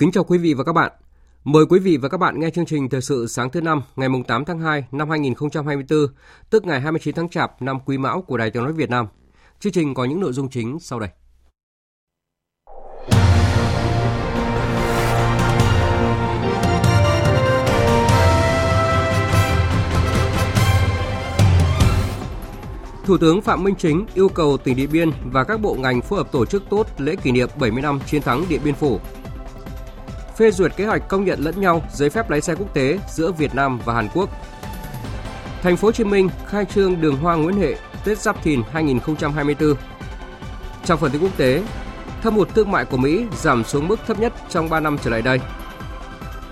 Kính chào quý vị và các bạn. Mời quý vị và các bạn nghe chương trình thời sự sáng thứ năm ngày 8 tháng 2 năm 2024, tức ngày 29 tháng Chạp năm Quý Mão của Đài Tiếng nói Việt Nam. Chương trình có những nội dung chính sau đây. Thủ tướng Phạm Minh Chính yêu cầu tỉnh Điện Biên và các bộ ngành phối hợp tổ chức tốt lễ kỷ niệm 70 năm chiến thắng Điện Biên Phủ phê duyệt kế hoạch công nhận lẫn nhau giấy phép lái xe quốc tế giữa Việt Nam và Hàn Quốc. Thành phố Hồ Chí Minh khai trương đường hoa Nguyễn Huệ Tết Giáp Thìn 2024. Trong phần tin quốc tế, thâm hụt thương mại của Mỹ giảm xuống mức thấp nhất trong 3 năm trở lại đây.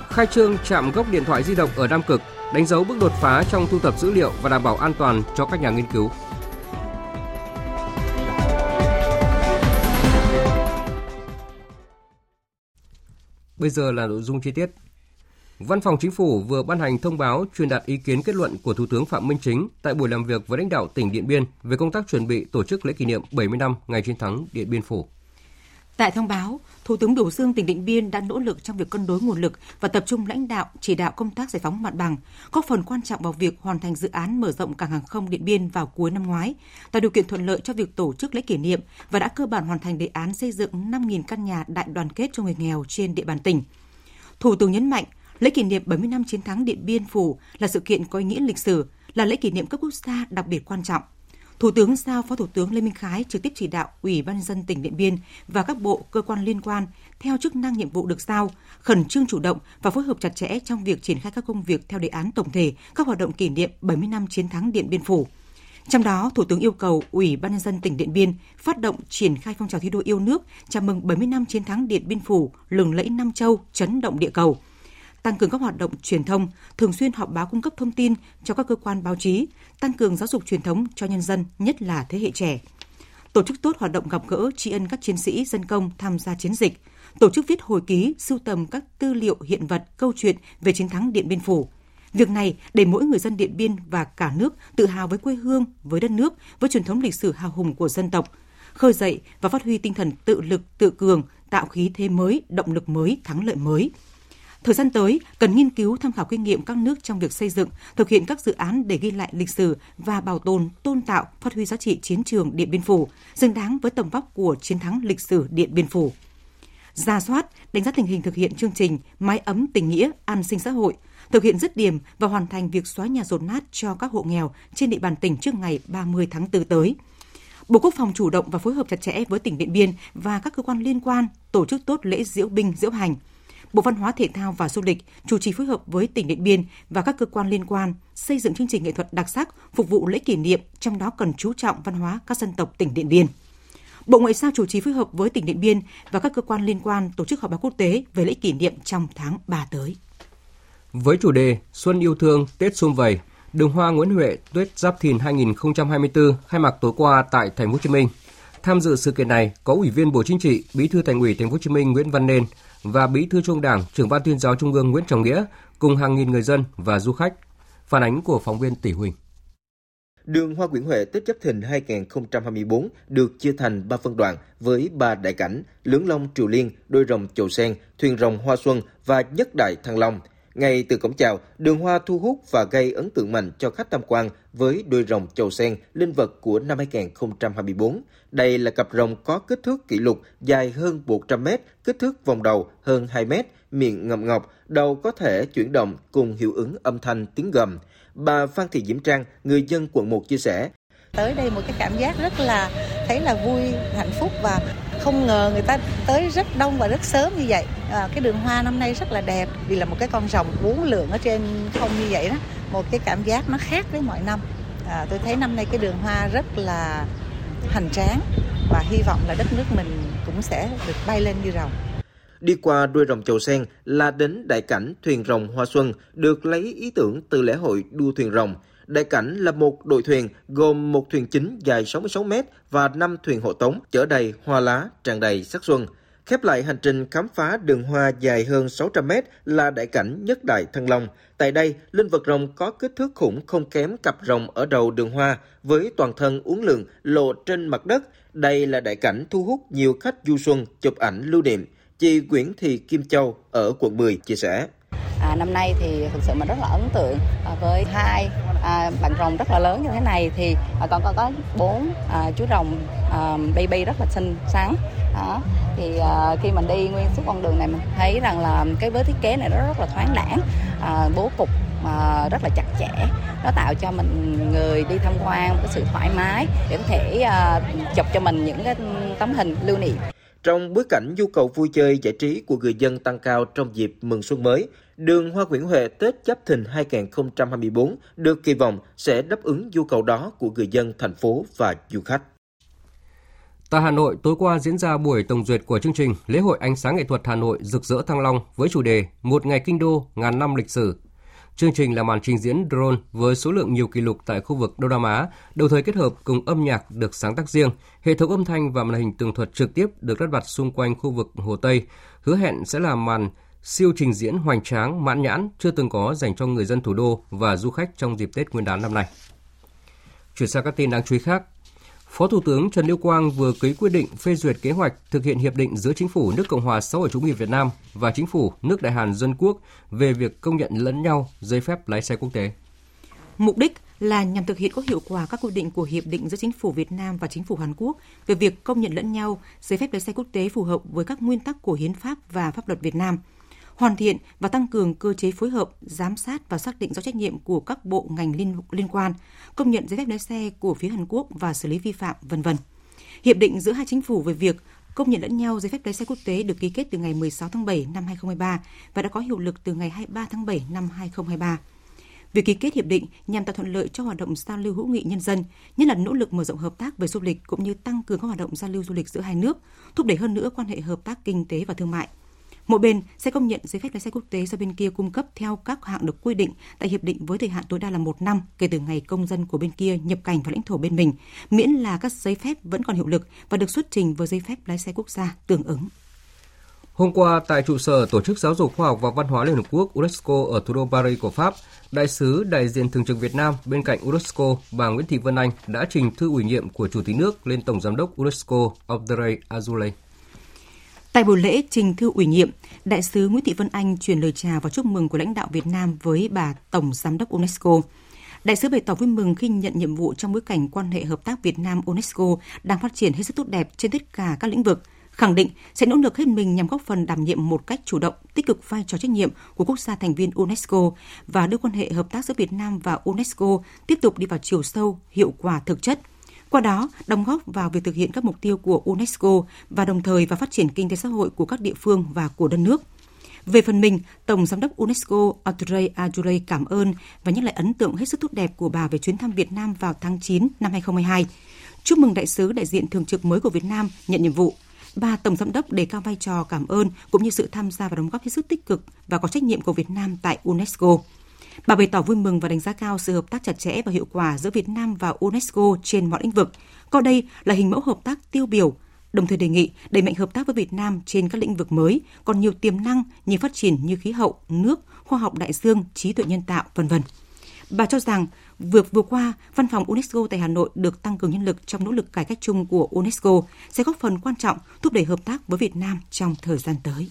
Khai trương trạm gốc điện thoại di động ở Nam Cực đánh dấu bước đột phá trong thu thập dữ liệu và đảm bảo an toàn cho các nhà nghiên cứu. Bây giờ là nội dung chi tiết. Văn phòng Chính phủ vừa ban hành thông báo truyền đạt ý kiến kết luận của Thủ tướng Phạm Minh Chính tại buổi làm việc với lãnh đạo tỉnh Điện Biên về công tác chuẩn bị tổ chức lễ kỷ niệm 70 năm ngày chiến thắng Điện Biên Phủ. Tại thông báo, Thủ tướng biểu dương tỉnh Điện Biên đã nỗ lực trong việc cân đối nguồn lực và tập trung lãnh đạo chỉ đạo công tác giải phóng mặt bằng, góp phần quan trọng vào việc hoàn thành dự án mở rộng cảng hàng không Điện Biên vào cuối năm ngoái, tạo điều kiện thuận lợi cho việc tổ chức lễ kỷ niệm và đã cơ bản hoàn thành đề án xây dựng 5.000 căn nhà đại đoàn kết cho người nghèo trên địa bàn tỉnh. Thủ tướng nhấn mạnh, lễ kỷ niệm 70 năm chiến thắng Điện Biên Phủ là sự kiện có ý nghĩa lịch sử, là lễ kỷ niệm cấp quốc gia đặc biệt quan trọng – Thủ tướng giao Phó Thủ tướng Lê Minh Khái trực tiếp chỉ đạo Ủy ban dân tỉnh Điện Biên và các bộ cơ quan liên quan theo chức năng nhiệm vụ được giao, khẩn trương chủ động và phối hợp chặt chẽ trong việc triển khai các công việc theo đề án tổng thể các hoạt động kỷ niệm 70 năm chiến thắng Điện Biên Phủ. Trong đó, Thủ tướng yêu cầu Ủy ban nhân dân tỉnh Điện Biên phát động triển khai phong trào thi đua yêu nước chào mừng 70 năm chiến thắng Điện Biên Phủ, lừng lẫy Nam Châu, chấn động địa cầu – tăng cường các hoạt động truyền thông, thường xuyên họp báo cung cấp thông tin cho các cơ quan báo chí, tăng cường giáo dục truyền thống cho nhân dân, nhất là thế hệ trẻ. Tổ chức tốt hoạt động gặp gỡ tri ân các chiến sĩ dân công tham gia chiến dịch, tổ chức viết hồi ký, sưu tầm các tư liệu hiện vật, câu chuyện về chiến thắng Điện Biên Phủ. Việc này để mỗi người dân Điện Biên và cả nước tự hào với quê hương, với đất nước, với truyền thống lịch sử hào hùng của dân tộc, khơi dậy và phát huy tinh thần tự lực, tự cường, tạo khí thế mới, động lực mới, thắng lợi mới – Thời gian tới, cần nghiên cứu tham khảo kinh nghiệm các nước trong việc xây dựng, thực hiện các dự án để ghi lại lịch sử và bảo tồn, tôn tạo, phát huy giá trị chiến trường Điện Biên Phủ, xứng đáng với tầm vóc của chiến thắng lịch sử Điện Biên Phủ. Ra soát, đánh giá tình hình thực hiện chương trình Mái ấm tình nghĩa, an sinh xã hội, thực hiện dứt điểm và hoàn thành việc xóa nhà rột nát cho các hộ nghèo trên địa bàn tỉnh trước ngày 30 tháng 4 tới. Bộ Quốc phòng chủ động và phối hợp chặt chẽ với tỉnh Điện Biên và các cơ quan liên quan tổ chức tốt lễ diễu binh diễu hành – Bộ Văn hóa Thể thao và Du lịch chủ trì phối hợp với tỉnh Điện Biên và các cơ quan liên quan xây dựng chương trình nghệ thuật đặc sắc phục vụ lễ kỷ niệm, trong đó cần chú trọng văn hóa các dân tộc tỉnh Điện Biên. Bộ Ngoại giao chủ trì phối hợp với tỉnh Điện Biên và các cơ quan liên quan tổ chức họp báo quốc tế về lễ kỷ niệm trong tháng 3 tới. Với chủ đề Xuân yêu thương, Tết xung vầy, Đường hoa Nguyễn Huệ Tết Giáp Thìn 2024 khai mạc tối qua tại Thành phố Hồ Chí Minh. Tham dự sự kiện này có Ủy viên Bộ Chính trị, Bí thư Thành ủy Thành phố Hồ Chí Minh Nguyễn Văn Nên, và Bí thư Trung Đảng, trưởng ban tuyên giáo Trung ương Nguyễn Trọng Nghĩa cùng hàng nghìn người dân và du khách. Phản ánh của phóng viên Tỷ Huỳnh. Đường Hoa Nguyễn Huệ Tết Chấp Thìn 2024 được chia thành 3 phân đoạn với ba đại cảnh, lưỡng long triều liên, đôi rồng chầu sen, thuyền rồng hoa xuân và nhất đại thăng long – ngay từ cổng chào, đường hoa thu hút và gây ấn tượng mạnh cho khách tham quan với đôi rồng chầu sen linh vật của năm 2024. Đây là cặp rồng có kích thước kỷ lục dài hơn 100 mét, kích thước vòng đầu hơn 2 mét, miệng ngậm ngọc, đầu có thể chuyển động cùng hiệu ứng âm thanh tiếng gầm. Bà Phan Thị Diễm Trang, người dân quận 1 chia sẻ, tới đây một cái cảm giác rất là thấy là vui hạnh phúc và không ngờ người ta tới rất đông và rất sớm như vậy. À, cái đường hoa năm nay rất là đẹp vì là một cái con rồng bốn lượng ở trên không như vậy đó. Một cái cảm giác nó khác với mọi năm. À, tôi thấy năm nay cái đường hoa rất là hành tráng và hy vọng là đất nước mình cũng sẽ được bay lên như rồng. Đi qua đuôi rồng Chầu Sen là đến đại cảnh thuyền rồng Hoa Xuân được lấy ý tưởng từ lễ hội đua thuyền rồng. Đại cảnh là một đội thuyền gồm một thuyền chính dài 66 mét và 5 thuyền hộ tống chở đầy hoa lá tràn đầy sắc xuân. Khép lại hành trình khám phá đường hoa dài hơn 600 mét là đại cảnh nhất đại Thăng Long. Tại đây, linh vật rồng có kích thước khủng không kém cặp rồng ở đầu đường hoa với toàn thân uốn lượn lộ trên mặt đất. Đây là đại cảnh thu hút nhiều khách du xuân chụp ảnh lưu niệm. Chị Nguyễn Thị Kim Châu ở quận 10 chia sẻ. À, năm nay thì thực sự mình rất là ấn tượng à, với hai à, bạn rồng rất là lớn như thế này thì à, còn có có bốn à, chú rồng à, baby rất là xinh xắn. Đó thì à, khi mình đi nguyên suốt con đường này mình thấy rằng là cái với thiết kế này nó rất là thoáng đẳng à, bố cục mà rất là chặt chẽ. Nó tạo cho mình người đi tham quan cái sự thoải mái để có thể à, chụp cho mình những cái tấm hình lưu niệm. Trong bối cảnh nhu cầu vui chơi giải trí của người dân tăng cao trong dịp mừng xuân mới, đường Hoa Nguyễn Huệ Tết Giáp Thìn 2024 được kỳ vọng sẽ đáp ứng nhu cầu đó của người dân thành phố và du khách. Tại Hà Nội, tối qua diễn ra buổi tổng duyệt của chương trình Lễ hội ánh sáng nghệ thuật Hà Nội rực rỡ thăng long với chủ đề Một ngày kinh đô, ngàn năm lịch sử Chương trình là màn trình diễn drone với số lượng nhiều kỷ lục tại khu vực Đông Nam Á, đồng thời kết hợp cùng âm nhạc được sáng tác riêng, hệ thống âm thanh và màn hình tường thuật trực tiếp được lắp đặt xung quanh khu vực Hồ Tây, hứa hẹn sẽ là màn siêu trình diễn hoành tráng, mãn nhãn chưa từng có dành cho người dân thủ đô và du khách trong dịp Tết Nguyên đán năm nay. Chuyển sang các tin đáng chú ý khác, Phó Thủ tướng Trần Lưu Quang vừa ký quyết định phê duyệt kế hoạch thực hiện hiệp định giữa Chính phủ nước Cộng hòa xã hội chủ nghĩa Việt Nam và Chính phủ nước Đại Hàn Dân Quốc về việc công nhận lẫn nhau giấy phép lái xe quốc tế. Mục đích là nhằm thực hiện có hiệu quả các quy định của hiệp định giữa Chính phủ Việt Nam và Chính phủ Hàn Quốc về việc công nhận lẫn nhau giấy phép lái xe quốc tế phù hợp với các nguyên tắc của hiến pháp và pháp luật Việt Nam – hoàn thiện và tăng cường cơ chế phối hợp, giám sát và xác định rõ trách nhiệm của các bộ ngành liên, liên quan, công nhận giấy phép lái xe của phía Hàn Quốc và xử lý vi phạm, vân vân. Hiệp định giữa hai chính phủ về việc công nhận lẫn nhau giấy phép lái xe quốc tế được ký kết từ ngày 16 tháng 7 năm 2023 và đã có hiệu lực từ ngày 23 tháng 7 năm 2023. Việc ký kết hiệp định nhằm tạo thuận lợi cho hoạt động giao lưu hữu nghị nhân dân, nhất là nỗ lực mở rộng hợp tác về du lịch cũng như tăng cường các hoạt động giao lưu du lịch giữa hai nước, thúc đẩy hơn nữa quan hệ hợp tác kinh tế và thương mại. Mỗi bên sẽ công nhận giấy phép lái xe quốc tế do bên kia cung cấp theo các hạng được quy định tại hiệp định với thời hạn tối đa là một năm kể từ ngày công dân của bên kia nhập cảnh vào lãnh thổ bên mình, miễn là các giấy phép vẫn còn hiệu lực và được xuất trình với giấy phép lái xe quốc gia tương ứng. Hôm qua, tại trụ sở Tổ chức Giáo dục Khoa học và Văn hóa Liên Hợp Quốc UNESCO ở thủ đô Paris của Pháp, Đại sứ đại diện thường trực Việt Nam bên cạnh UNESCO, bà Nguyễn Thị Vân Anh đã trình thư ủy nhiệm của Chủ tịch nước lên Tổng Giám đốc UNESCO Audrey Azoulay. Tại buổi lễ trình thư ủy nhiệm, Đại sứ Nguyễn Thị Vân Anh truyền lời chào và chúc mừng của lãnh đạo Việt Nam với bà Tổng Giám đốc UNESCO. Đại sứ bày tỏ vui mừng khi nhận nhiệm vụ trong bối cảnh quan hệ hợp tác Việt Nam UNESCO đang phát triển hết sức tốt đẹp trên tất cả các lĩnh vực, khẳng định sẽ nỗ lực hết mình nhằm góp phần đảm nhiệm một cách chủ động, tích cực vai trò trách nhiệm của quốc gia thành viên UNESCO và đưa quan hệ hợp tác giữa Việt Nam và UNESCO tiếp tục đi vào chiều sâu, hiệu quả thực chất – qua đó đóng góp vào việc thực hiện các mục tiêu của UNESCO và đồng thời vào phát triển kinh tế xã hội của các địa phương và của đất nước. Về phần mình, Tổng Giám đốc UNESCO Audrey Azoulay cảm ơn và nhắc lại ấn tượng hết sức tốt đẹp của bà về chuyến thăm Việt Nam vào tháng 9 năm 2022. Chúc mừng đại sứ đại diện thường trực mới của Việt Nam nhận nhiệm vụ. Bà Tổng Giám đốc đề cao vai trò cảm ơn cũng như sự tham gia và đóng góp hết sức tích cực và có trách nhiệm của Việt Nam tại UNESCO. Bà bày tỏ vui mừng và đánh giá cao sự hợp tác chặt chẽ và hiệu quả giữa Việt Nam và UNESCO trên mọi lĩnh vực, coi đây là hình mẫu hợp tác tiêu biểu, đồng thời đề nghị đẩy mạnh hợp tác với Việt Nam trên các lĩnh vực mới còn nhiều tiềm năng như phát triển như khí hậu, nước, khoa học đại dương, trí tuệ nhân tạo, vân vân. Bà cho rằng, việc vừa qua, Văn phòng UNESCO tại Hà Nội được tăng cường nhân lực trong nỗ lực cải cách chung của UNESCO sẽ góp phần quan trọng thúc đẩy hợp tác với Việt Nam trong thời gian tới.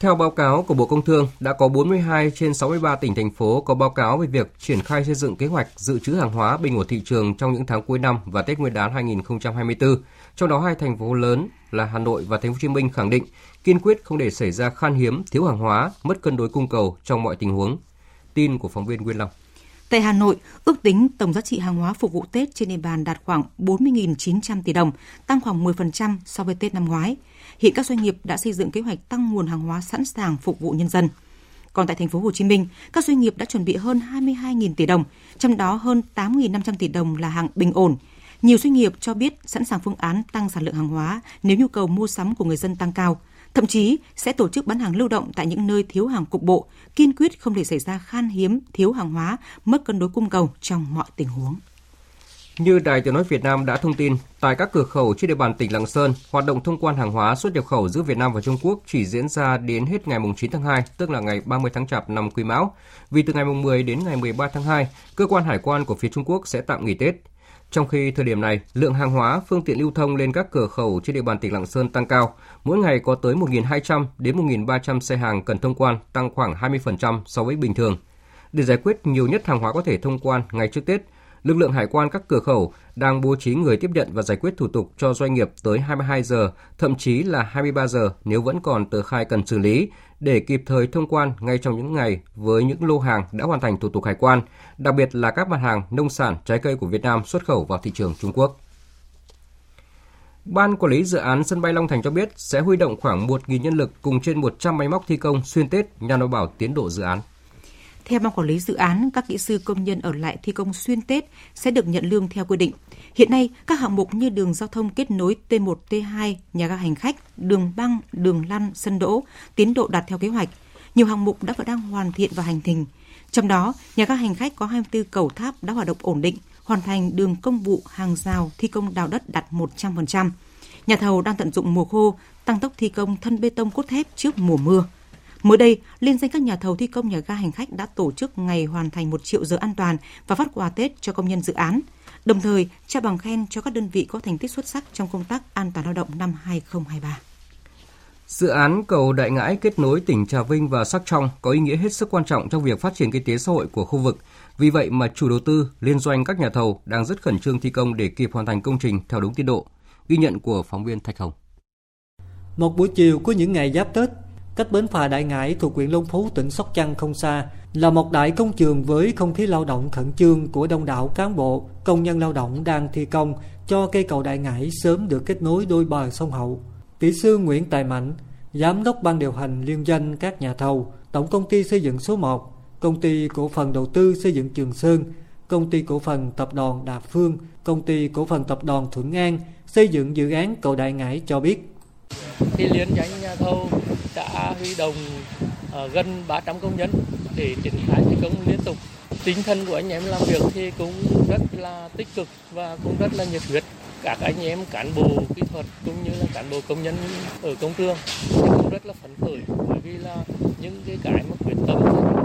Theo báo cáo của Bộ Công Thương, đã có 42 trên 63 tỉnh thành phố có báo cáo về việc triển khai xây dựng kế hoạch dự trữ hàng hóa bình ổn thị trường trong những tháng cuối năm và Tết Nguyên đán 2024. Trong đó hai thành phố lớn là Hà Nội và Thành phố Hồ Chí Minh khẳng định kiên quyết không để xảy ra khan hiếm, thiếu hàng hóa, mất cân đối cung cầu trong mọi tình huống. Tin của phóng viên Nguyên Long. Tại Hà Nội, ước tính tổng giá trị hàng hóa phục vụ Tết trên địa bàn đạt khoảng 40.900 tỷ đồng, tăng khoảng 10% so với Tết năm ngoái. Hiện các doanh nghiệp đã xây dựng kế hoạch tăng nguồn hàng hóa sẵn sàng phục vụ nhân dân. Còn tại thành phố Hồ Chí Minh, các doanh nghiệp đã chuẩn bị hơn 22.000 tỷ đồng, trong đó hơn 8.500 tỷ đồng là hàng bình ổn. Nhiều doanh nghiệp cho biết sẵn sàng phương án tăng sản lượng hàng hóa nếu nhu cầu mua sắm của người dân tăng cao. Thậm chí sẽ tổ chức bán hàng lưu động tại những nơi thiếu hàng cục bộ, kiên quyết không để xảy ra khan hiếm, thiếu hàng hóa, mất cân đối cung cầu trong mọi tình huống. Như Đài Tiếng Nói Việt Nam đã thông tin, tại các cửa khẩu trên địa bàn tỉnh Lạng Sơn, hoạt động thông quan hàng hóa xuất nhập khẩu giữa Việt Nam và Trung Quốc chỉ diễn ra đến hết ngày 9 tháng 2, tức là ngày 30 tháng Chạp năm Quý Mão. Vì từ ngày 10 đến ngày 13 tháng 2, cơ quan hải quan của phía Trung Quốc sẽ tạm nghỉ Tết. Trong khi thời điểm này, lượng hàng hóa, phương tiện lưu thông lên các cửa khẩu trên địa bàn tỉnh Lạng Sơn tăng cao. Mỗi ngày có tới 1.200 đến 1.300 xe hàng cần thông quan, tăng khoảng 20% so với bình thường. Để giải quyết nhiều nhất hàng hóa có thể thông quan ngay trước Tết, lực lượng hải quan các cửa khẩu đang bố trí người tiếp nhận và giải quyết thủ tục cho doanh nghiệp tới 22 giờ, thậm chí là 23 giờ nếu vẫn còn tờ khai cần xử lý để kịp thời thông quan ngay trong những ngày với những lô hàng đã hoàn thành thủ tục hải quan, đặc biệt là các mặt hàng nông sản, trái cây của Việt Nam xuất khẩu vào thị trường Trung Quốc. Ban quản lý dự án sân bay Long Thành cho biết sẽ huy động khoảng 1.000 nhân lực cùng trên 100 máy móc thi công xuyên Tết nhằm đảm bảo tiến độ dự án. Theo ban quản lý dự án, các kỹ sư công nhân ở lại thi công xuyên Tết sẽ được nhận lương theo quy định. Hiện nay, các hạng mục như đường giao thông kết nối T1, T2, nhà ga hành khách, đường băng, đường lăn, sân đỗ, tiến độ đạt theo kế hoạch. Nhiều hạng mục đã và đang hoàn thiện và hành trình. Trong đó, nhà ga hành khách có 24 cầu tháp đã hoạt động ổn định, hoàn thành đường công vụ, hàng rào, thi công đào đất đạt 100%. Nhà thầu đang tận dụng mùa khô, tăng tốc thi công thân bê tông cốt thép trước mùa mưa. Mới đây, liên danh các nhà thầu thi công nhà ga hành khách đã tổ chức ngày hoàn thành 1 triệu giờ an toàn và phát quà Tết cho công nhân dự án, đồng thời trao bằng khen cho các đơn vị có thành tích xuất sắc trong công tác an toàn lao động năm 2023. Dự án cầu Đại Ngãi kết nối tỉnh Trà Vinh và Sóc Trăng có ý nghĩa hết sức quan trọng trong việc phát triển kinh tế xã hội của khu vực. Vì vậy mà chủ đầu tư, liên doanh các nhà thầu đang rất khẩn trương thi công để kịp hoàn thành công trình theo đúng tiến độ. Ghi nhận của phóng viên Thạch Hồng. Một buổi chiều của những ngày giáp Tết, cách bến phà Đại Ngãi thuộc huyện Long Phú, tỉnh Sóc Trăng không xa, là một đại công trường với không khí lao động khẩn trương của đông đảo cán bộ, công nhân lao động đang thi công cho cây cầu Đại Ngãi sớm được kết nối đôi bờ sông Hậu. Kỹ sư Nguyễn Tài Mạnh, giám đốc ban điều hành liên danh các nhà thầu, Tổng công ty xây dựng số 1, công ty cổ phần đầu tư xây dựng Trường Sơn, công ty cổ phần tập đoàn Đà Phương, công ty cổ phần tập đoàn Thuận An xây dựng dự án cầu Đại Ngãi cho biết. Thì liên danh nhà thầu đã huy động ờ, gần 300 công nhân để triển khai thi công liên tục. Tinh thần của anh em làm việc thì cũng rất là tích cực và cũng rất là nhiệt huyết. Các anh em cán bộ kỹ thuật cũng như là cán bộ công nhân ở công trường thì cũng rất là phấn khởi bởi vì là những cái cái mà quyết tâm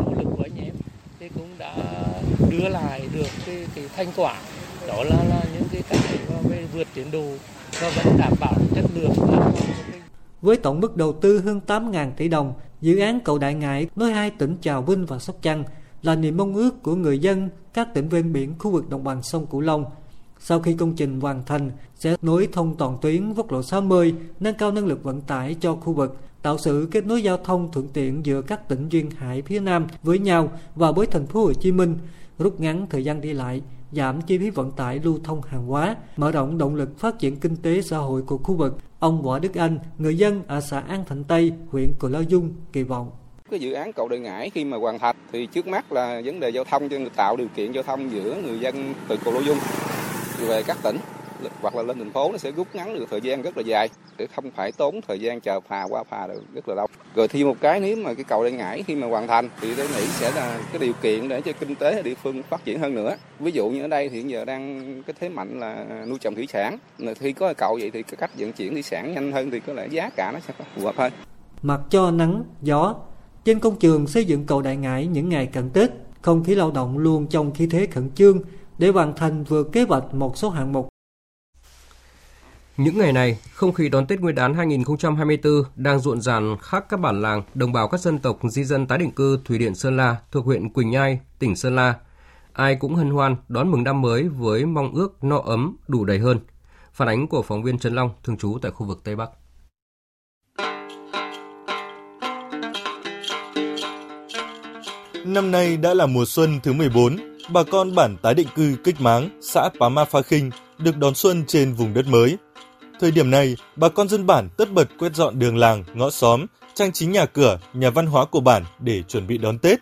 nỗ lực của anh em thì cũng đã đưa lại được cái, cái thành quả đó là là những cái cái về vượt tiến độ và vẫn đảm bảo chất lượng với tổng mức đầu tư hơn 8.000 tỷ đồng, dự án cầu Đại Ngãi nối hai tỉnh Trà Vinh và Sóc Trăng là niềm mong ước của người dân các tỉnh ven biển khu vực đồng bằng sông Cửu Long. Sau khi công trình hoàn thành, sẽ nối thông toàn tuyến quốc lộ 60, nâng cao năng lực vận tải cho khu vực, tạo sự kết nối giao thông thuận tiện giữa các tỉnh duyên hải phía Nam với nhau và với thành phố Hồ Chí Minh, rút ngắn thời gian đi lại, giảm chi phí vận tải lưu thông hàng hóa, mở rộng động lực phát triển kinh tế xã hội của khu vực. Ông Võ Đức Anh, người dân ở xã An Thạnh Tây, huyện Cù Lao Dung kỳ vọng cái dự án cầu Đại Ngãi khi mà hoàn thành thì trước mắt là vấn đề giao thông cho tạo điều kiện giao thông giữa người dân từ Cù Lao Dung về các tỉnh hoặc là lên thành phố nó sẽ rút ngắn được thời gian rất là dài để không phải tốn thời gian chờ phà qua phà được rất là lâu. Rồi thêm một cái nếu mà cái cầu Đại Ngãi khi mà hoàn thành thì tôi nghĩ sẽ là cái điều kiện để cho kinh tế ở địa phương phát triển hơn nữa. Ví dụ như ở đây thì hiện giờ đang cái thế mạnh là nuôi trồng thủy sản. Khi có cầu vậy thì cái cách vận chuyển thủy sản nhanh hơn thì có lẽ giá cả nó sẽ phù hợp hơn. Mặc cho nắng, gió, trên công trường xây dựng cầu Đại Ngãi những ngày cận Tết, không khí lao động luôn trong khí thế khẩn trương để hoàn thành vượt kế hoạch một số hạng mục những ngày này, không khí đón Tết Nguyên đán 2024 đang rộn ràng khắp các bản làng đồng bào các dân tộc di dân tái định cư Thủy Điện Sơn La thuộc huyện Quỳnh Nhai, tỉnh Sơn La. Ai cũng hân hoan đón mừng năm mới với mong ước no ấm đủ đầy hơn. Phản ánh của phóng viên Trần Long thường trú tại khu vực Tây Bắc. Năm nay đã là mùa xuân thứ 14, bà con bản tái định cư Kích Máng, xã Pá Ma Pha Khinh được đón xuân trên vùng đất mới. Thời điểm này, bà con dân bản tất bật quét dọn đường làng, ngõ xóm, trang trí nhà cửa, nhà văn hóa của bản để chuẩn bị đón Tết.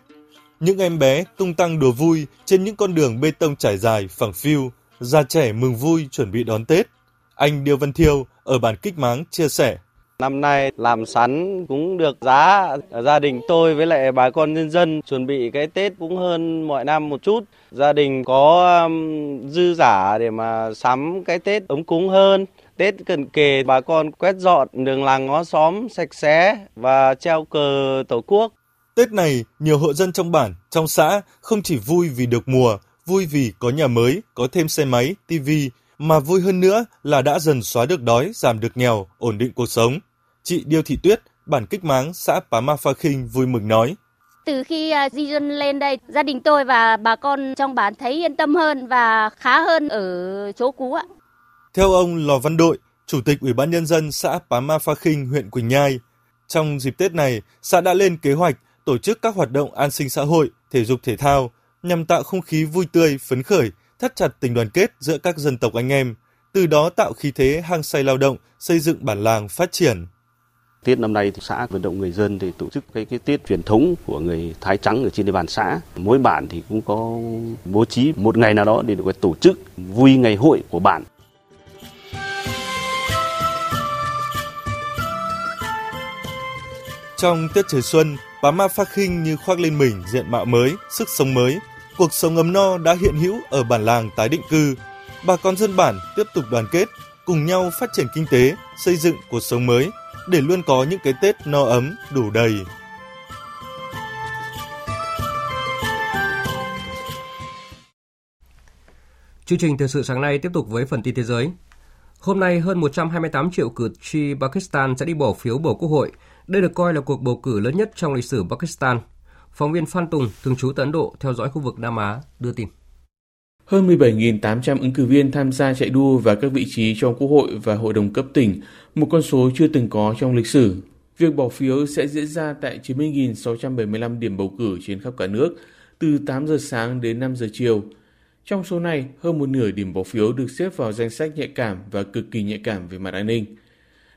Những em bé tung tăng đùa vui trên những con đường bê tông trải dài, phẳng phiu, già trẻ mừng vui chuẩn bị đón Tết. Anh Điêu Văn Thiêu ở bản Kích Máng chia sẻ. Năm nay làm sắn cũng được giá, gia đình tôi với lại bà con nhân dân chuẩn bị cái Tết cũng hơn mọi năm một chút. Gia đình có dư giả để mà sắm cái Tết ấm cúng hơn. Tết cận kề bà con quét dọn đường làng ngõ xóm sạch sẽ và treo cờ tổ quốc. Tết này, nhiều hộ dân trong bản, trong xã không chỉ vui vì được mùa, vui vì có nhà mới, có thêm xe máy, tivi, mà vui hơn nữa là đã dần xóa được đói, giảm được nghèo, ổn định cuộc sống. Chị Điêu Thị Tuyết, bản Kích Máng, xã Pá Ma Pha Khinh vui mừng nói. Từ khi à, di dân lên đây, gia đình tôi và bà con trong bản thấy yên tâm hơn và khá hơn ở chỗ cũ ạ. Theo ông Lò Văn Đội, Chủ tịch Ủy ban Nhân dân xã Pá Ma Pha Khinh, huyện Quỳnh Nhai, trong dịp Tết này, xã đã lên kế hoạch tổ chức các hoạt động an sinh xã hội, thể dục thể thao nhằm tạo không khí vui tươi, phấn khởi, thắt chặt tình đoàn kết giữa các dân tộc anh em, từ đó tạo khí thế hăng say lao động, xây dựng bản làng phát triển. Tết năm nay thì xã vận động người dân thì tổ chức cái cái Tết truyền thống của người Thái trắng ở trên địa bàn xã. Mỗi bản thì cũng có bố trí một ngày nào đó để được tổ chức vui ngày hội của bản. Trong tiết trời xuân, Bá Ma Pha Khinh như khoác lên mình diện mạo mới, sức sống mới. Cuộc sống ấm no đã hiện hữu ở bản làng tái định cư. Bà con dân bản tiếp tục đoàn kết, cùng nhau phát triển kinh tế, xây dựng cuộc sống mới để luôn có những cái Tết no ấm, đủ đầy. Chương trình thời sự sáng nay tiếp tục với phần tin thế giới. Hôm nay, hơn 128 triệu cử tri Pakistan sẽ đi bỏ phiếu bầu quốc hội. Đây được coi là cuộc bầu cử lớn nhất trong lịch sử Pakistan. Phóng viên Phan Tùng, thường trú tại Ấn Độ, theo dõi khu vực Nam Á, đưa tin. Hơn 17.800 ứng cử viên tham gia chạy đua vào các vị trí trong Quốc hội và Hội đồng cấp tỉnh, một con số chưa từng có trong lịch sử. Việc bỏ phiếu sẽ diễn ra tại 90.675 điểm bầu cử trên khắp cả nước, từ 8 giờ sáng đến 5 giờ chiều. Trong số này, hơn một nửa điểm bỏ phiếu được xếp vào danh sách nhạy cảm và cực kỳ nhạy cảm về mặt an ninh.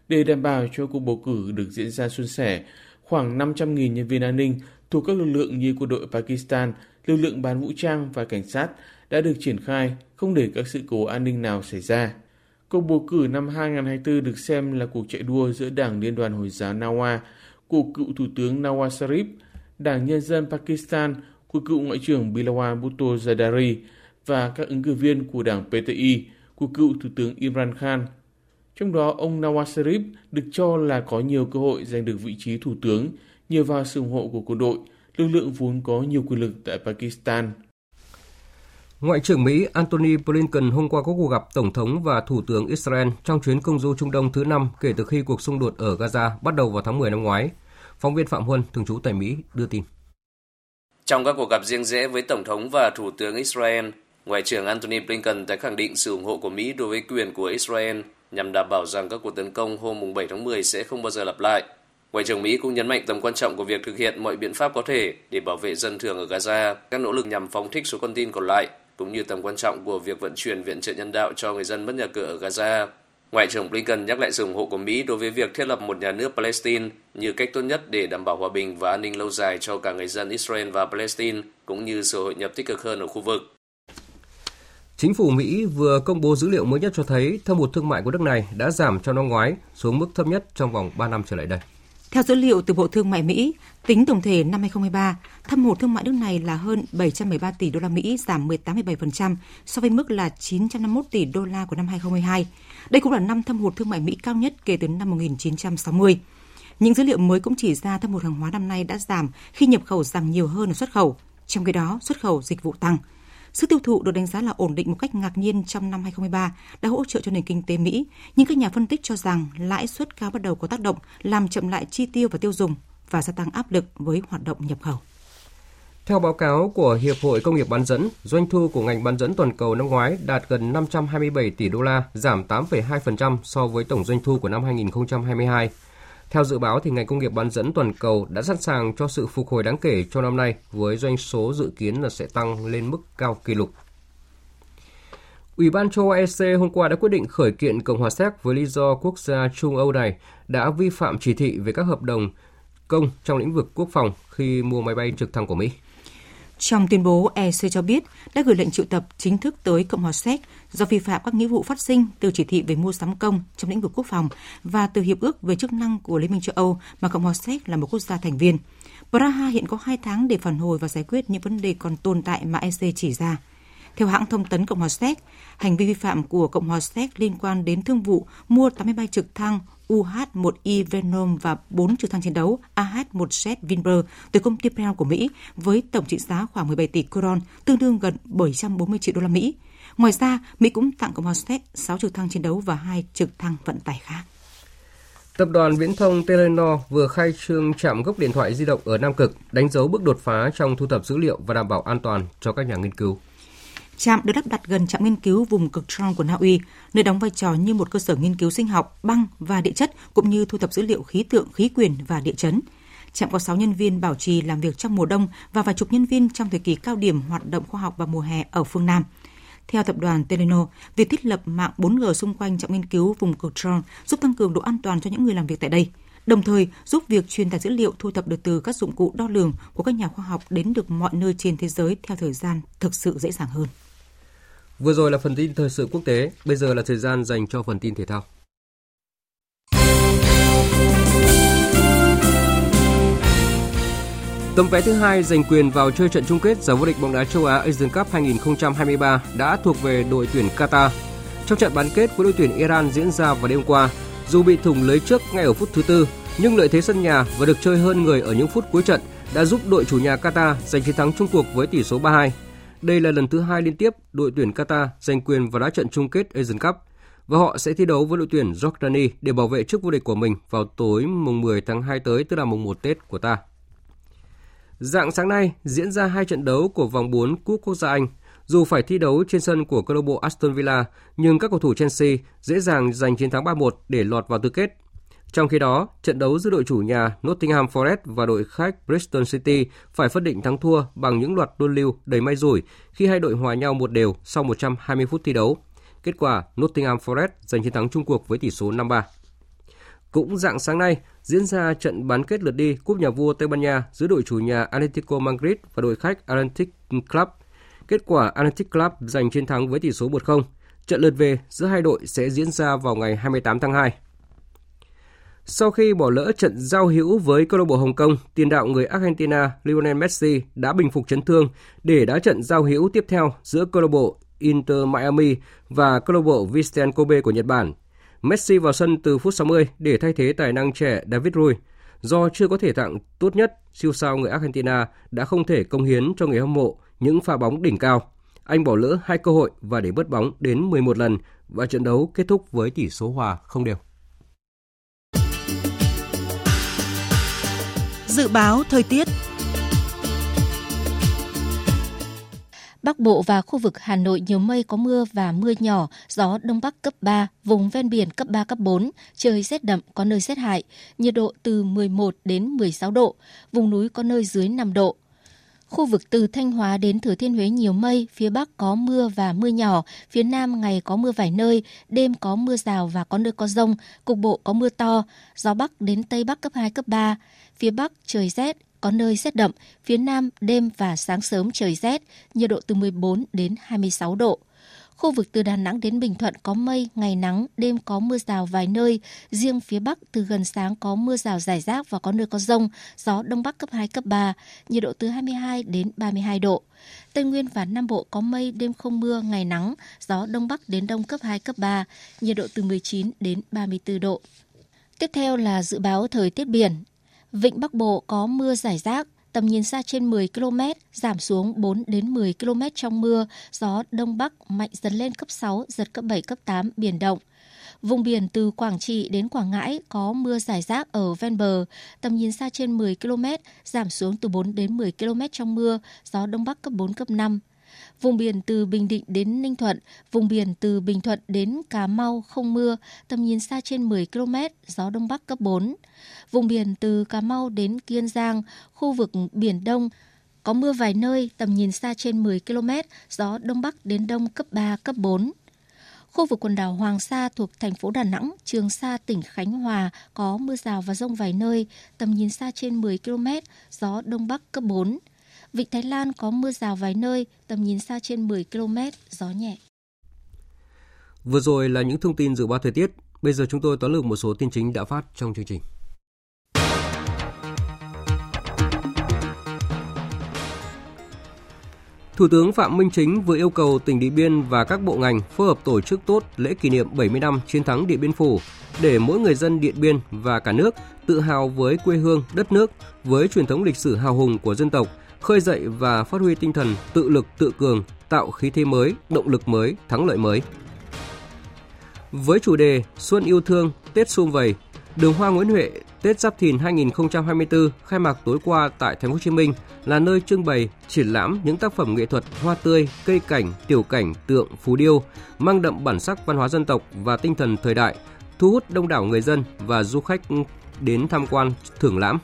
Để đảm bảo cho cuộc bầu cử được diễn ra suôn sẻ, khoảng 500.000 nhân viên an ninh thuộc các lực lượng như quân đội Pakistan, lực lượng bán vũ trang và cảnh sát đã được triển khai không để các sự cố an ninh nào xảy ra. Cuộc bầu cử năm 2024 được xem là cuộc chạy đua giữa Đảng Liên đoàn Hồi giáo Nawa của cựu Thủ tướng Nawaz Sharif, Đảng Nhân dân Pakistan của cựu Ngoại trưởng Bilawal Bhutto Zardari và các ứng cử viên của Đảng PTI của cựu Thủ tướng Imran Khan. Trong đó, ông Nawaz Sharif được cho là có nhiều cơ hội giành được vị trí thủ tướng nhờ vào sự ủng hộ của quân đội, lực lượng vốn có nhiều quyền lực tại Pakistan. Ngoại trưởng Mỹ Antony Blinken hôm qua có cuộc gặp Tổng thống và Thủ tướng Israel trong chuyến công du Trung Đông thứ năm kể từ khi cuộc xung đột ở Gaza bắt đầu vào tháng 10 năm ngoái. Phóng viên Phạm Huân, thường trú tại Mỹ, đưa tin. Trong các cuộc gặp riêng rẽ với Tổng thống và Thủ tướng Israel, Ngoại trưởng Antony Blinken đã khẳng định sự ủng hộ của Mỹ đối với quyền của Israel nhằm đảm bảo rằng các cuộc tấn công hôm 7 tháng 10 sẽ không bao giờ lặp lại. Ngoại trưởng Mỹ cũng nhấn mạnh tầm quan trọng của việc thực hiện mọi biện pháp có thể để bảo vệ dân thường ở Gaza, các nỗ lực nhằm phóng thích số con tin còn lại, cũng như tầm quan trọng của việc vận chuyển viện trợ nhân đạo cho người dân mất nhà cửa ở Gaza. Ngoại trưởng Blinken nhắc lại sự ủng hộ của Mỹ đối với việc thiết lập một nhà nước Palestine như cách tốt nhất để đảm bảo hòa bình và an ninh lâu dài cho cả người dân Israel và Palestine, cũng như sự hội nhập tích cực hơn ở khu vực. Chính phủ Mỹ vừa công bố dữ liệu mới nhất cho thấy thâm hụt thương mại của nước này đã giảm trong năm ngoái xuống mức thấp nhất trong vòng 3 năm trở lại đây. Theo dữ liệu từ Bộ Thương mại Mỹ, tính tổng thể năm 2023, thâm hụt thương mại nước này là hơn 713 tỷ đô la Mỹ, giảm 18,7% so với mức là 951 tỷ đô la của năm 2022. Đây cũng là năm thâm hụt thương mại Mỹ cao nhất kể từ năm 1960. Những dữ liệu mới cũng chỉ ra thâm hụt hàng hóa năm nay đã giảm khi nhập khẩu giảm nhiều hơn ở xuất khẩu, trong khi đó xuất khẩu dịch vụ tăng. Sức tiêu thụ được đánh giá là ổn định một cách ngạc nhiên trong năm 2023 đã hỗ trợ cho nền kinh tế Mỹ, nhưng các nhà phân tích cho rằng lãi suất cao bắt đầu có tác động làm chậm lại chi tiêu và tiêu dùng và gia tăng áp lực với hoạt động nhập khẩu. Theo báo cáo của Hiệp hội Công nghiệp bán dẫn, doanh thu của ngành bán dẫn toàn cầu năm ngoái đạt gần 527 tỷ đô la, giảm 8,2% so với tổng doanh thu của năm 2022. Theo dự báo thì ngành công nghiệp bán dẫn toàn cầu đã sẵn sàng cho sự phục hồi đáng kể cho năm nay với doanh số dự kiến là sẽ tăng lên mức cao kỷ lục. Ủy ban châu Âu EC hôm qua đã quyết định khởi kiện Cộng hòa Séc với lý do quốc gia Trung Âu này đã vi phạm chỉ thị về các hợp đồng công trong lĩnh vực quốc phòng khi mua máy bay trực thăng của Mỹ. Trong tuyên bố, EC cho biết đã gửi lệnh triệu tập chính thức tới Cộng hòa Séc do vi phạm các nghĩa vụ phát sinh từ chỉ thị về mua sắm công trong lĩnh vực quốc phòng và từ hiệp ước về chức năng của Liên minh châu Âu mà Cộng hòa Séc là một quốc gia thành viên. Praha hiện có hai tháng để phản hồi và giải quyết những vấn đề còn tồn tại mà EC chỉ ra. Theo hãng thông tấn Cộng hòa Séc, hành vi vi phạm của Cộng hòa Séc liên quan đến thương vụ mua 80 bay trực thăng UH-1I Venom và 4 trực thăng chiến đấu AH-1Z Vinber từ công ty Bell của Mỹ với tổng trị giá khoảng 17 tỷ kron, tương đương gần 740 triệu đô la Mỹ. Ngoài ra, Mỹ cũng tặng Cộng hòa Séc 6 trực thăng chiến đấu và 2 trực thăng vận tải khác. Tập đoàn viễn thông Telenor vừa khai trương trạm gốc điện thoại di động ở Nam Cực, đánh dấu bước đột phá trong thu thập dữ liệu và đảm bảo an toàn cho các nhà nghiên cứu. Trạm được lắp đặt gần trạm nghiên cứu vùng cực Tron của Na Uy, nơi đóng vai trò như một cơ sở nghiên cứu sinh học, băng và địa chất cũng như thu thập dữ liệu khí tượng, khí quyển và địa chấn. Trạm có 6 nhân viên bảo trì làm việc trong mùa đông và vài chục nhân viên trong thời kỳ cao điểm hoạt động khoa học vào mùa hè ở phương Nam. Theo tập đoàn Telenor, việc thiết lập mạng 4G xung quanh trạm nghiên cứu vùng cực Tron giúp tăng cường độ an toàn cho những người làm việc tại đây đồng thời giúp việc truyền tải dữ liệu thu thập được từ các dụng cụ đo lường của các nhà khoa học đến được mọi nơi trên thế giới theo thời gian thực sự dễ dàng hơn. Vừa rồi là phần tin thời sự quốc tế, bây giờ là thời gian dành cho phần tin thể thao. Tấm vé thứ hai giành quyền vào chơi trận chung kết giải vô địch bóng đá châu Á Asian Cup 2023 đã thuộc về đội tuyển Qatar. Trong trận bán kết với đội tuyển Iran diễn ra vào đêm qua, dù bị thủng lưới trước ngay ở phút thứ tư, nhưng lợi thế sân nhà và được chơi hơn người ở những phút cuối trận đã giúp đội chủ nhà Qatar giành chiến thắng chung cuộc với tỷ số 3-2. Đây là lần thứ hai liên tiếp đội tuyển Qatar giành quyền vào đá trận chung kết Asian Cup và họ sẽ thi đấu với đội tuyển Jordani để bảo vệ chức vô địch của mình vào tối mùng 10 tháng 2 tới, tức là mùng 1 Tết của ta. Dạng sáng nay diễn ra hai trận đấu của vòng 4 Cúp Quốc gia Anh. Dù phải thi đấu trên sân của câu lạc bộ Aston Villa, nhưng các cầu thủ Chelsea dễ dàng giành chiến thắng 3-1 để lọt vào tứ kết. Trong khi đó, trận đấu giữa đội chủ nhà Nottingham Forest và đội khách Bristol City phải phân định thắng thua bằng những loạt luân lưu đầy may rủi khi hai đội hòa nhau một đều sau 120 phút thi đấu. Kết quả, Nottingham Forest giành chiến thắng chung cuộc với tỷ số 5-3. Cũng dạng sáng nay, diễn ra trận bán kết lượt đi Cúp Nhà vua Tây Ban Nha giữa đội chủ nhà Atletico Madrid và đội khách Atlantic Club. Kết quả Atlantic Club giành chiến thắng với tỷ số 1-0. Trận lượt về giữa hai đội sẽ diễn ra vào ngày 28 tháng 2. Sau khi bỏ lỡ trận giao hữu với câu lạc bộ Hồng Kông, tiền đạo người Argentina Lionel Messi đã bình phục chấn thương để đá trận giao hữu tiếp theo giữa câu lạc bộ Inter Miami và câu lạc bộ Visten Kobe của Nhật Bản. Messi vào sân từ phút 60 để thay thế tài năng trẻ David Rui. Do chưa có thể tặng tốt nhất, siêu sao người Argentina đã không thể công hiến cho người hâm mộ những pha bóng đỉnh cao. Anh bỏ lỡ hai cơ hội và để mất bóng đến 11 lần và trận đấu kết thúc với tỷ số hòa không đều. Dự báo thời tiết Bắc Bộ và khu vực Hà Nội nhiều mây có mưa và mưa nhỏ, gió Đông Bắc cấp 3, vùng ven biển cấp 3, cấp 4, trời rét đậm, có nơi rét hại, nhiệt độ từ 11 đến 16 độ, vùng núi có nơi dưới 5 độ. Khu vực từ Thanh Hóa đến Thừa Thiên Huế nhiều mây, phía Bắc có mưa và mưa nhỏ, phía Nam ngày có mưa vài nơi, đêm có mưa rào và có nơi có rông, cục bộ có mưa to, gió Bắc đến Tây Bắc cấp 2, cấp 3. Phía Bắc trời rét, có nơi rét đậm, phía Nam đêm và sáng sớm trời rét, nhiệt độ từ 14 đến 26 độ. Khu vực từ Đà Nẵng đến Bình Thuận có mây, ngày nắng, đêm có mưa rào vài nơi. Riêng phía Bắc từ gần sáng có mưa rào rải rác và có nơi có rông, gió Đông Bắc cấp 2, cấp 3, nhiệt độ từ 22 đến 32 độ. Tây Nguyên và Nam Bộ có mây, đêm không mưa, ngày nắng, gió Đông Bắc đến Đông cấp 2, cấp 3, nhiệt độ từ 19 đến 34 độ. Tiếp theo là dự báo thời tiết biển. Vịnh Bắc Bộ có mưa rải rác, tầm nhìn xa trên 10 km, giảm xuống 4 đến 10 km trong mưa, gió Đông Bắc mạnh dần lên cấp 6, giật cấp 7, cấp 8, biển động. Vùng biển từ Quảng Trị đến Quảng Ngãi có mưa rải rác ở ven bờ, tầm nhìn xa trên 10 km, giảm xuống từ 4 đến 10 km trong mưa, gió Đông Bắc cấp 4, cấp 5. Vùng biển từ Bình Định đến Ninh Thuận, vùng biển từ Bình Thuận đến Cà Mau không mưa, tầm nhìn xa trên 10 km, gió Đông Bắc cấp 4. Vùng biển từ Cà Mau đến Kiên Giang, khu vực Biển Đông, có mưa vài nơi, tầm nhìn xa trên 10 km, gió Đông Bắc đến Đông cấp 3, cấp 4. Khu vực quần đảo Hoàng Sa thuộc thành phố Đà Nẵng, Trường Sa, tỉnh Khánh Hòa có mưa rào và rông vài nơi, tầm nhìn xa trên 10 km, gió Đông Bắc cấp 4. Vịnh Thái Lan có mưa rào vài nơi, tầm nhìn xa trên 10 km, gió nhẹ. Vừa rồi là những thông tin dự báo thời tiết. Bây giờ chúng tôi tóm lược một số tin chính đã phát trong chương trình. Thủ tướng Phạm Minh Chính vừa yêu cầu tỉnh Điện Biên và các bộ ngành phối hợp tổ chức tốt lễ kỷ niệm 70 năm chiến thắng Điện Biên Phủ để mỗi người dân Điện Biên và cả nước tự hào với quê hương, đất nước, với truyền thống lịch sử hào hùng của dân tộc, khơi dậy và phát huy tinh thần tự lực tự cường, tạo khí thế mới, động lực mới, thắng lợi mới. Với chủ đề Xuân yêu thương, Tết sum vầy, Đường Hoa Nguyễn Huệ Tết Giáp Thìn 2024 khai mạc tối qua tại Thành phố Hồ Chí Minh là nơi trưng bày, triển lãm những tác phẩm nghệ thuật hoa tươi, cây cảnh, tiểu cảnh, tượng, phù điêu mang đậm bản sắc văn hóa dân tộc và tinh thần thời đại, thu hút đông đảo người dân và du khách đến tham quan thưởng lãm.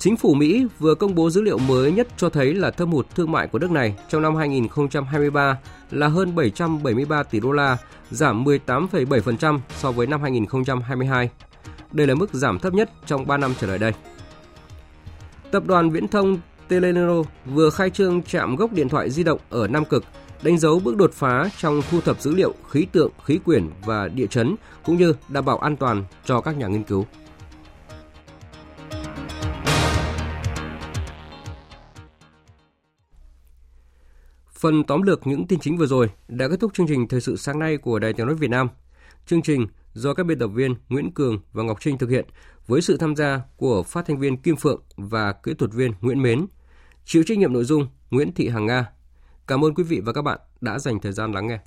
Chính phủ Mỹ vừa công bố dữ liệu mới nhất cho thấy là thâm hụt thương mại của nước này trong năm 2023 là hơn 773 tỷ đô la, giảm 18,7% so với năm 2022. Đây là mức giảm thấp nhất trong 3 năm trở lại đây. Tập đoàn Viễn thông Telenor vừa khai trương trạm gốc điện thoại di động ở Nam Cực, đánh dấu bước đột phá trong thu thập dữ liệu khí tượng, khí quyển và địa chấn cũng như đảm bảo an toàn cho các nhà nghiên cứu. Phần tóm lược những tin chính vừa rồi đã kết thúc chương trình thời sự sáng nay của Đài Tiếng nói Việt Nam. Chương trình do các biên tập viên Nguyễn Cường và Ngọc Trinh thực hiện với sự tham gia của phát thanh viên Kim Phượng và kỹ thuật viên Nguyễn Mến. Chịu trách nhiệm nội dung Nguyễn Thị Hằng Nga. Cảm ơn quý vị và các bạn đã dành thời gian lắng nghe.